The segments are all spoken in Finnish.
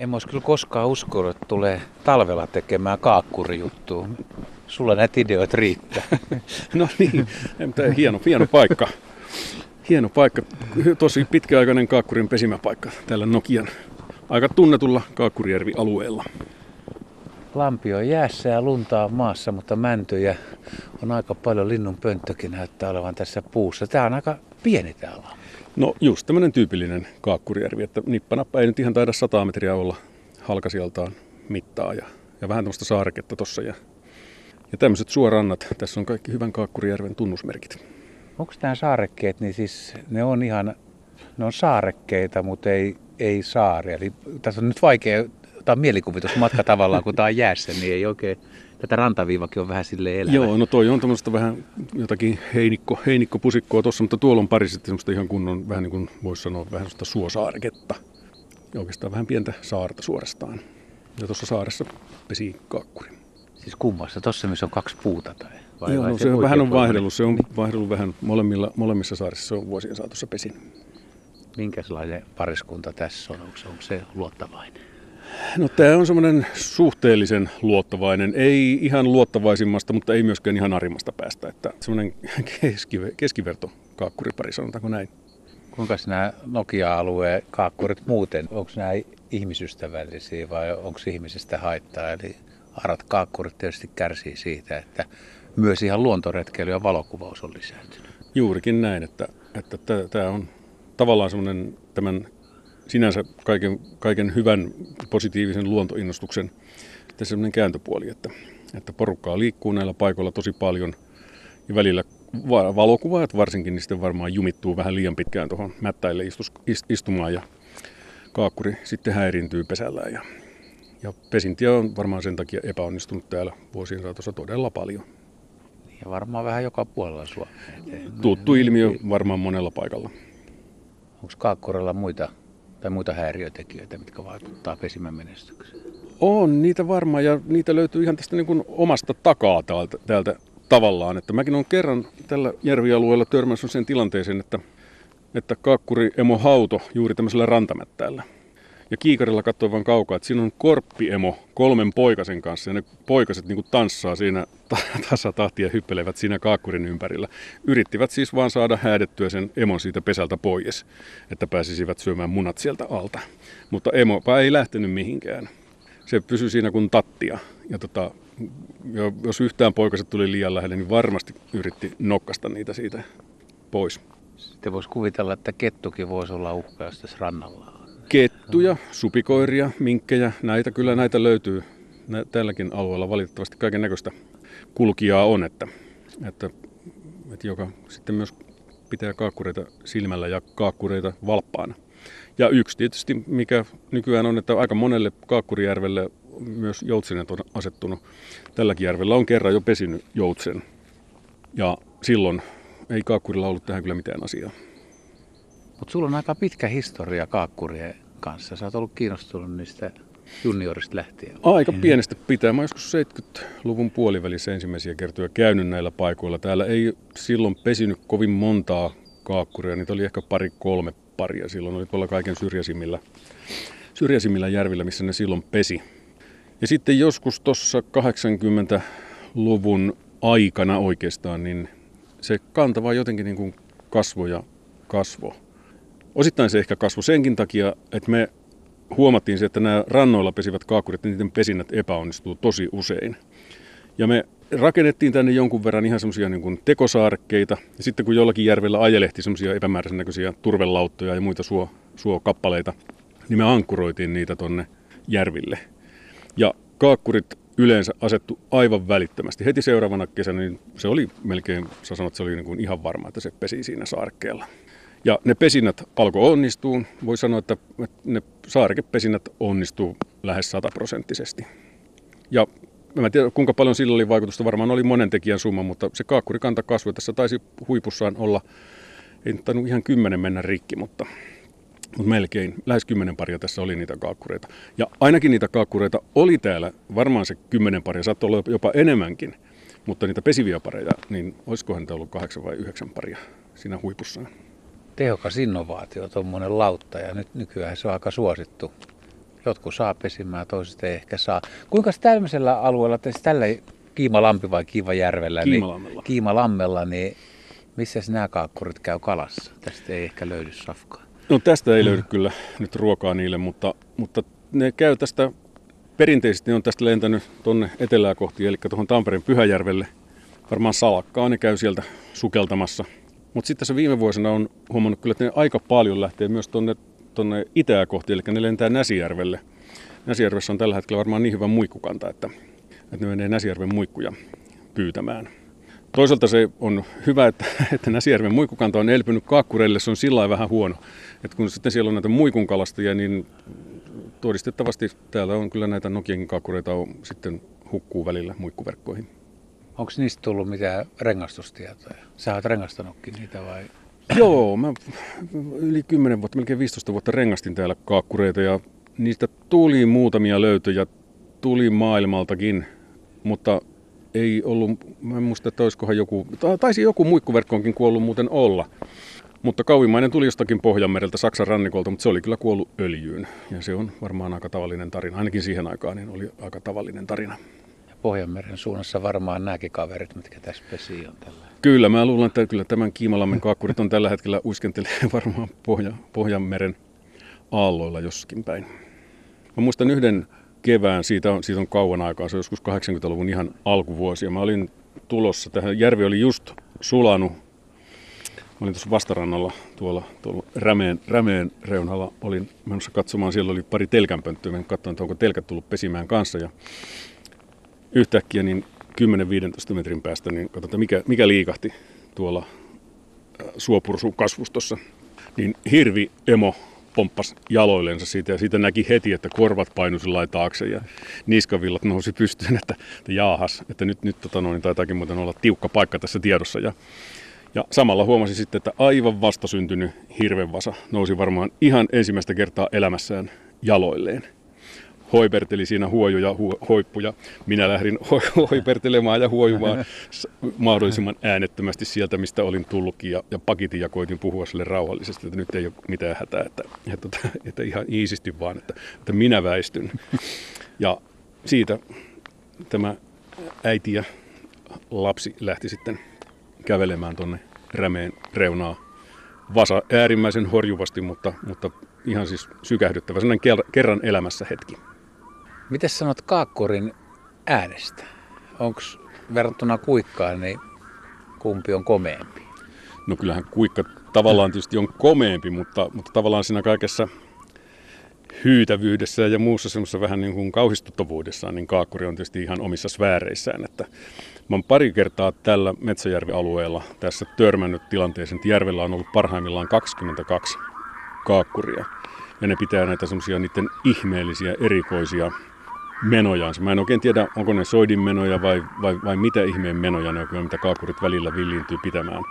En olisi kyllä koskaan uskonut, että tulee talvella tekemään kaakkurijuttua. Sulla näitä ideoita riittää. no niin, hieno, hieno paikka. Hieno paikka. Tosi pitkäaikainen kaakkurin pesimäpaikka täällä Nokian aika tunnetulla Kaakkurijärvi-alueella. Lampi on jäässä ja lunta on maassa, mutta mäntyjä on aika paljon. Linnun pönttökin näyttää olevan tässä puussa. Tämä on aika pieni täällä. No just tämmöinen tyypillinen Kaakkurijärvi, että nippanappa ei nyt ihan taida 100 metriä olla halkasijaltaan mittaa ja, ja vähän tämmöistä saareketta tossa. Ja, ja tämmöiset suorannat, tässä on kaikki hyvän Kaakkurijärven tunnusmerkit. Onko nämä saarekkeet, niin siis ne on ihan, ne on saarekkeita, mutta ei, ei saari. Eli tässä on nyt vaikea ottaa mielikuvitusmatka tavallaan, kun tämä on jäässä, niin ei oikein, tätä rantaviivakin on vähän sille elävä. Joo, no toi on tämmöistä vähän jotakin heinikko, heinikkopusikkoa tuossa, mutta tuolla on pari sitten semmoista ihan kunnon, vähän niin kuin voisi sanoa, vähän semmoista suosaareketta. Ja oikeastaan vähän pientä saarta suorastaan. Ja tuossa saaressa pesi kaakkuri. Siis kummassa? Tuossa missä on kaksi puuta tai? Vai, Joo, vai no se, se on vähän on vaihdellut. Se on niin. vaihdellut vähän molemmilla, molemmissa saarissa. Se on vuosien saatossa pesin. Minkälainen pariskunta tässä on? Onko, onko se luottavainen? No tämä on semmoinen suhteellisen luottavainen, ei ihan luottavaisimmasta, mutta ei myöskään ihan arimmasta päästä. Että semmoinen keskiver- keskiverto kaakkuripari, sanotaanko näin. Kuinka nämä Nokia-alueen kaakkurit muuten, onko nämä ihmisystävällisiä vai onko ihmisestä haittaa? Eli arat kaakkurit tietysti kärsii siitä, että myös ihan luontoretkeily ja valokuvaus on lisääntynyt. Juurikin näin, että, että tämä on tavallaan semmoinen tämän sinänsä kaiken, kaiken hyvän positiivisen luontoinnostuksen semmoinen kääntöpuoli, että, että porukkaa liikkuu näillä paikoilla tosi paljon ja välillä valokuvaajat varsinkin, niin sitten varmaan jumittuu vähän liian pitkään tuohon mättäille istus, istumaan ja kaakkuri sitten häiriintyy pesällään. Ja, ja pesintiä on varmaan sen takia epäonnistunut täällä vuosien saatossa todella paljon. Ja varmaan vähän joka puolella Suomea. Tuttu ilmiö varmaan monella paikalla. Onko kaakkurilla muita tai muita häiriötekijöitä, mitkä vaikuttaa pesimän menestykseen? On niitä varmaan ja niitä löytyy ihan tästä niin kuin omasta takaa täältä, täältä tavallaan. Että mäkin olen kerran tällä järvialueella törmässä sen tilanteeseen, että, että kaakkuri emo hauto juuri tämmöisellä rantamättäällä – ja kiikarilla katsoin vain kaukaa, että siinä on korppiemo kolmen poikasen kanssa ja ne poikaset niin tanssaa siinä tasatahtia ja hyppelevät siinä kaakkurin ympärillä. Yrittivät siis vaan saada häädettyä sen emon siitä pesältä pois, että pääsisivät syömään munat sieltä alta. Mutta emo ei lähtenyt mihinkään. Se pysyi siinä kuin tattia. Ja tota, jos yhtään poikaset tuli liian lähelle, niin varmasti yritti nokkasta niitä siitä pois. Sitten voisi kuvitella, että kettukin voisi olla uhka, jos tässä rannalla kettuja, supikoiria, minkkejä, näitä kyllä näitä löytyy tälläkin alueella valitettavasti kaiken näköistä kulkijaa on, että, että, että joka sitten myös pitää kaakkureita silmällä ja kaakkureita valppaana. Ja yksi tietysti, mikä nykyään on, että aika monelle Kaakkurijärvelle myös joutsenet on asettunut. Tälläkin järvellä on kerran jo pesinyt joutsen. Ja silloin ei Kaakkurilla ollut tähän kyllä mitään asiaa. Mutta sulla on aika pitkä historia kaakkurien kanssa. Sä oot ollut kiinnostunut niistä juniorista lähtien. Aika pienestä pitää. Mä joskus 70-luvun puolivälissä ensimmäisiä kertoja käynyt näillä paikoilla. Täällä ei silloin pesinyt kovin montaa kaakkuria. Niitä oli ehkä pari kolme paria. Silloin oli tuolla kaiken syrjäisimmillä, syrjäisimmillä järvillä, missä ne silloin pesi. Ja sitten joskus tuossa 80-luvun aikana oikeastaan, niin se kantava jotenkin niin kuin kasvo ja kasvo. Osittain se ehkä kasvoi senkin takia, että me huomattiin se, että nämä rannoilla pesivät kaakkurit, niiden pesinnät epäonnistuu tosi usein. Ja me rakennettiin tänne jonkun verran ihan semmoisia niin tekosaarekkeita. Ja sitten kun jollakin järvellä ajelehti semmoisia epämääräisen näköisiä turvelauttoja ja muita suo, suokappaleita, niin me ankkuroitiin niitä tonne järville. Ja kaakkurit yleensä asettu aivan välittömästi. Heti seuraavana kesänä niin se oli melkein, sä sanot, se oli niin kuin ihan varma, että se pesi siinä saarekkeella. Ja ne pesinnät alkoi onnistua. Voi sanoa, että ne saarikepesinnät onnistuu lähes sataprosenttisesti. Ja mä en tiedä kuinka paljon sillä oli vaikutusta, varmaan oli monen tekijän summa, mutta se kaakkurikanta kasvoi. Tässä taisi huipussaan olla, ei nyt ihan kymmenen mennä rikki, mutta, mutta melkein, lähes kymmenen paria tässä oli niitä kaakkureita. Ja ainakin niitä kaakkureita oli täällä, varmaan se kymmenen paria, saattoi olla jopa enemmänkin. Mutta niitä pesiviä pareja, niin olisikohan niitä ollut kahdeksan vai yhdeksän paria siinä huipussaan tehokas innovaatio, tuommoinen lautta, ja nyt nykyään se on aika suosittu Jotkut saa pesimään, toiset ei ehkä saa. Kuinka tämmöisellä alueella, siis tällä Kiimalampi vai Kiivajärvellä, Kiimalammella. Niin, Kiimalammella, niin missä nämä kaakkurit käy kalassa? Tästä ei ehkä löydy safkaa. No tästä ei löydy kyllä nyt ruokaa niille, mutta, mutta ne käy tästä, perinteisesti ne on tästä lentänyt tuonne etelää kohti, eli tuohon Tampereen Pyhäjärvelle. Varmaan salakkaa ne käy sieltä sukeltamassa. Mutta sitten tässä viime vuosina on huomannut kyllä, että ne aika paljon lähtee myös tuonne tonne itää kohti, eli ne lentää Näsijärvelle. Näsijärvessä on tällä hetkellä varmaan niin hyvä muikkukanta, että, että ne menee Näsijärven muikkuja pyytämään. Toisaalta se on hyvä, että, että Näsijärven muikkukanta on elpynyt kaakkureille, se on sillä vähän huono. Että kun sitten siellä on näitä muikunkalastajia, niin todistettavasti täällä on kyllä näitä Nokiankin kaakkureita on, sitten hukkuu välillä muikkuverkkoihin. Onko niistä tullut mitään rengastustietoja? Sä oot rengastanutkin niitä vai? Joo, mä yli 10 vuotta, melkein 15 vuotta rengastin täällä kaakkureita ja niistä tuli muutamia löytöjä, tuli maailmaltakin, mutta ei ollut, mä en muista, että olisikohan joku, taisi joku muikkuverkkoonkin kuollut muuten olla. Mutta kauimmainen tuli jostakin Pohjanmereltä Saksan rannikolta, mutta se oli kyllä kuollut öljyyn. Ja se on varmaan aika tavallinen tarina. Ainakin siihen aikaan niin oli aika tavallinen tarina. Ja Pohjanmeren suunnassa varmaan nämäkin kaverit, mitkä tässä pesi on tällä. Kyllä, mä luulen, että kyllä tämän Kiimalammen kaakkurit on tällä hetkellä uiskentelee varmaan Pohja, Pohjanmeren aalloilla jossakin päin. Mä muistan yhden kevään, siitä on, siitä on kauan aikaa, se on joskus 80-luvun ihan alkuvuosia. Mä olin tulossa tähän, järvi oli just sulanut. Mä olin tuossa vastarannalla tuolla, tuolla Rämeen, Rämeen reunalla. Olin menossa katsomaan, siellä oli pari telkänpönttöä. Mä katsoin, että onko telkät tullut pesimään kanssa. Ja yhtäkkiä niin 10-15 metrin päästä, niin katsotaan mikä, mikä liikahti tuolla suopursu kasvustossa. Niin hirvi emo pomppas jaloillensa siitä ja siitä näki heti, että korvat painui taakse ja niskavillat nousi pystyyn, että, että jaahas, että nyt, nyt tota noin, taitaakin muuten olla tiukka paikka tässä tiedossa. Ja, ja samalla huomasin sitten, että aivan vastasyntynyt hirvenvasa nousi varmaan ihan ensimmäistä kertaa elämässään jaloilleen hoiperteli siinä huojuja hu, hoippuja. Minä lähdin ho, hoipertelemaan ja huojumaan mahdollisimman äänettömästi sieltä, mistä olin tullutkin. Ja, ja pakitin ja koitin puhua sille rauhallisesti, että nyt ei ole mitään hätää, että, että, että, että ihan iisisti vaan, että, että minä väistyn. Ja siitä tämä äiti ja lapsi lähti sitten kävelemään tuonne rämeen reunaa vasa äärimmäisen horjuvasti, mutta, mutta ihan siis sykähdyttävä, sellainen kerran elämässä hetki. Miten sanot kaakkurin äänestä? Onko verrattuna kuikkaan, niin kumpi on komeempi? No kyllähän kuikka tavallaan tietysti on komeempi, mutta, mutta tavallaan siinä kaikessa hyytävyydessä ja muussa semmoisessa vähän niin kuin kauhistuttavuudessaan, niin kaakkuri on tietysti ihan omissa sfääreissään. Että mä oon pari kertaa tällä Metsäjärvi-alueella tässä törmännyt tilanteeseen, että järvellä on ollut parhaimmillaan 22 kaakkuria. Ja ne pitää näitä semmoisia niiden ihmeellisiä, erikoisia menojansa. Mä en oikein tiedä, onko ne soidin menoja vai, vai, vai mitä ihmeen menoja ne on, mitä kaakurit välillä villiintyy pitämään.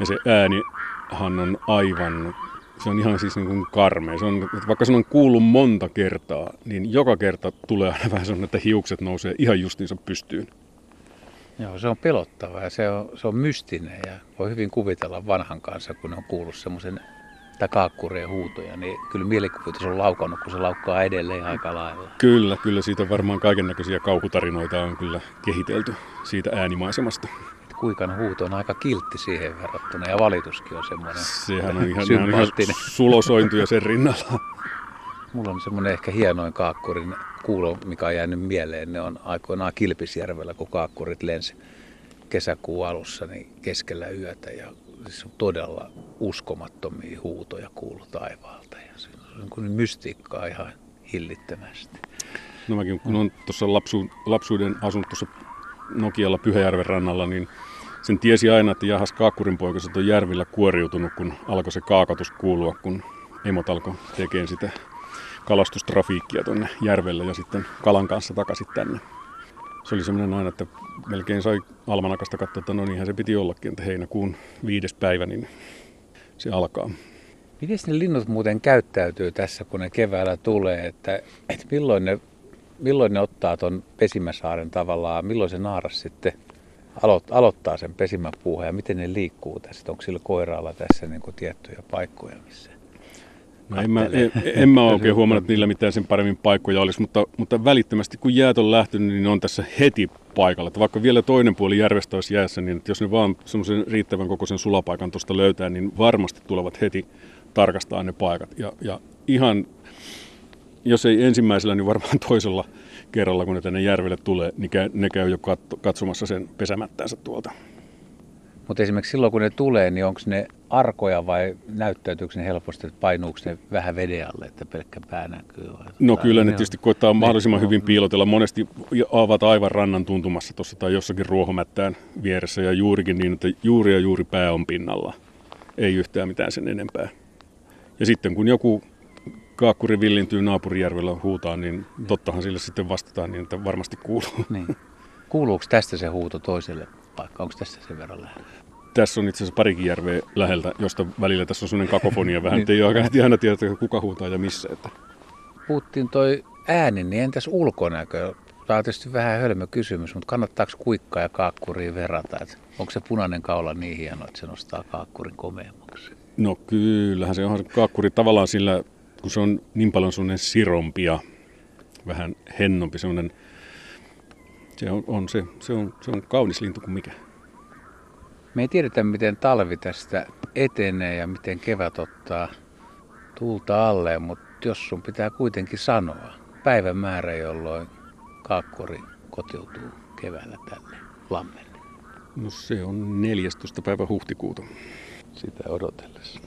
Ja se äänihan on aivan, se on ihan siis niin kuin karmea. Se on, että vaikka se on kuullut monta kertaa, niin joka kerta tulee aina vähän sellainen, että hiukset nousee ihan justiinsa pystyyn. Joo, se on pelottava ja se on, se on mystinen ja voi hyvin kuvitella vanhan kanssa, kun on kuullut semmoisen tai kaakkureen huutoja, niin kyllä mielikuvitus on laukannut, kun se laukkaa edelleen aika lailla. Kyllä, kyllä siitä varmaan kaiken näköisiä kauhutarinoita on kyllä kehitelty siitä äänimaisemasta. Kuikan huuto on aika kiltti siihen verrattuna ja valituskin on semmoinen Sehän on ihan, ihan sulosointuja sen rinnalla. Mulla on semmoinen ehkä hienoin kaakkurin kuulo, mikä on jäänyt mieleen. Ne on aikoinaan Kilpisjärvellä, kun kaakkurit lensi kesäkuun alussa niin keskellä yötä ja siis todella uskomattomia huutoja kuulu taivaalta ja se on kuin mystiikkaa ihan hillittömästi. No mäkin kun on tuossa lapsu, lapsuuden asunut tuossa Nokialla Pyhäjärven rannalla, niin sen tiesi aina, että jahas kaakkurin poikaset on järvillä kuoriutunut, kun alkoi se kaakatus kuulua, kun emot alkoi tekemään sitä kalastustrafiikkia tuonne järvelle ja sitten kalan kanssa takaisin tänne se oli semmoinen aina, että melkein sai almanakasta katsoa, että no niinhän se piti ollakin, että heinäkuun viides päivä, niin se alkaa. Miten ne linnut muuten käyttäytyy tässä, kun ne keväällä tulee, että, että milloin, ne, milloin ne ottaa tuon pesimäsaaren tavallaan, milloin se naaras sitten aloit, aloittaa sen pesimäpuuhan ja miten ne liikkuu tässä, onko sillä koiraalla tässä niin kuin tiettyjä paikkoja missä? No en, mä, en, en mä oikein huomannut, että niillä mitään sen paremmin paikkoja olisi, mutta, mutta välittömästi kun jäät on lähtenyt, niin ne on tässä heti paikalla. Että vaikka vielä toinen puoli järvestä olisi jäässä, niin jos ne vaan semmoisen riittävän kokoisen sulapaikan tuosta löytää, niin varmasti tulevat heti tarkastaa ne paikat. Ja, ja ihan, jos ei ensimmäisellä, niin varmaan toisella kerralla, kun ne tänne järvelle tulee, niin ne käy jo katsomassa sen pesämättänsä tuolta. Mutta esimerkiksi silloin, kun ne tulee, niin onko ne arkoja vai näyttäytyykö ne helposti, että painuuko ne vähän veden alle, että pelkkä pää näkyy? Vai no kyllä ne tietysti koittaa mahdollisimman hyvin piilotella. Monesti ovat aivan rannan tuntumassa tuossa tai jossakin ruohomättään vieressä ja juurikin niin, että juuri ja juuri pää on pinnalla. Ei yhtään mitään sen enempää. Ja sitten kun joku kaakkuri villintyy naapurijärvellä huutaa, niin tottahan sille sitten vastataan niin, että varmasti kuuluu. Niin. Kuuluuko tästä se huuto toiselle paikkaan? Onko tässä sen verran lähellä? Tässä on itse asiassa parikin järveä läheltä, josta välillä tässä on sellainen kakofonia vähän, niin. ei aina tiedä, kuka huutaa ja missä. Että. Puhuttiin toi ääni, niin entäs ulkonäkö? Tämä on tietysti vähän hölmö kysymys, mutta kannattaako kuikkaa ja kaakkuria verrata? Että onko se punainen kaula niin hieno, että se nostaa kaakkurin komeammaksi? No kyllähän se on kaakkuri tavallaan sillä, kun se on niin paljon sellainen sirompi ja vähän hennompi, sellainen, se on, on, se, se on, se on kaunis lintu kuin mikä. Me ei tiedetä, miten talvi tästä etenee ja miten kevät ottaa tulta alle, mutta jos sun pitää kuitenkin sanoa päivämäärä, jolloin kaakkori kotiutuu keväällä tälle lammelle. No se on 14. päivä huhtikuuta. Sitä odotellessa.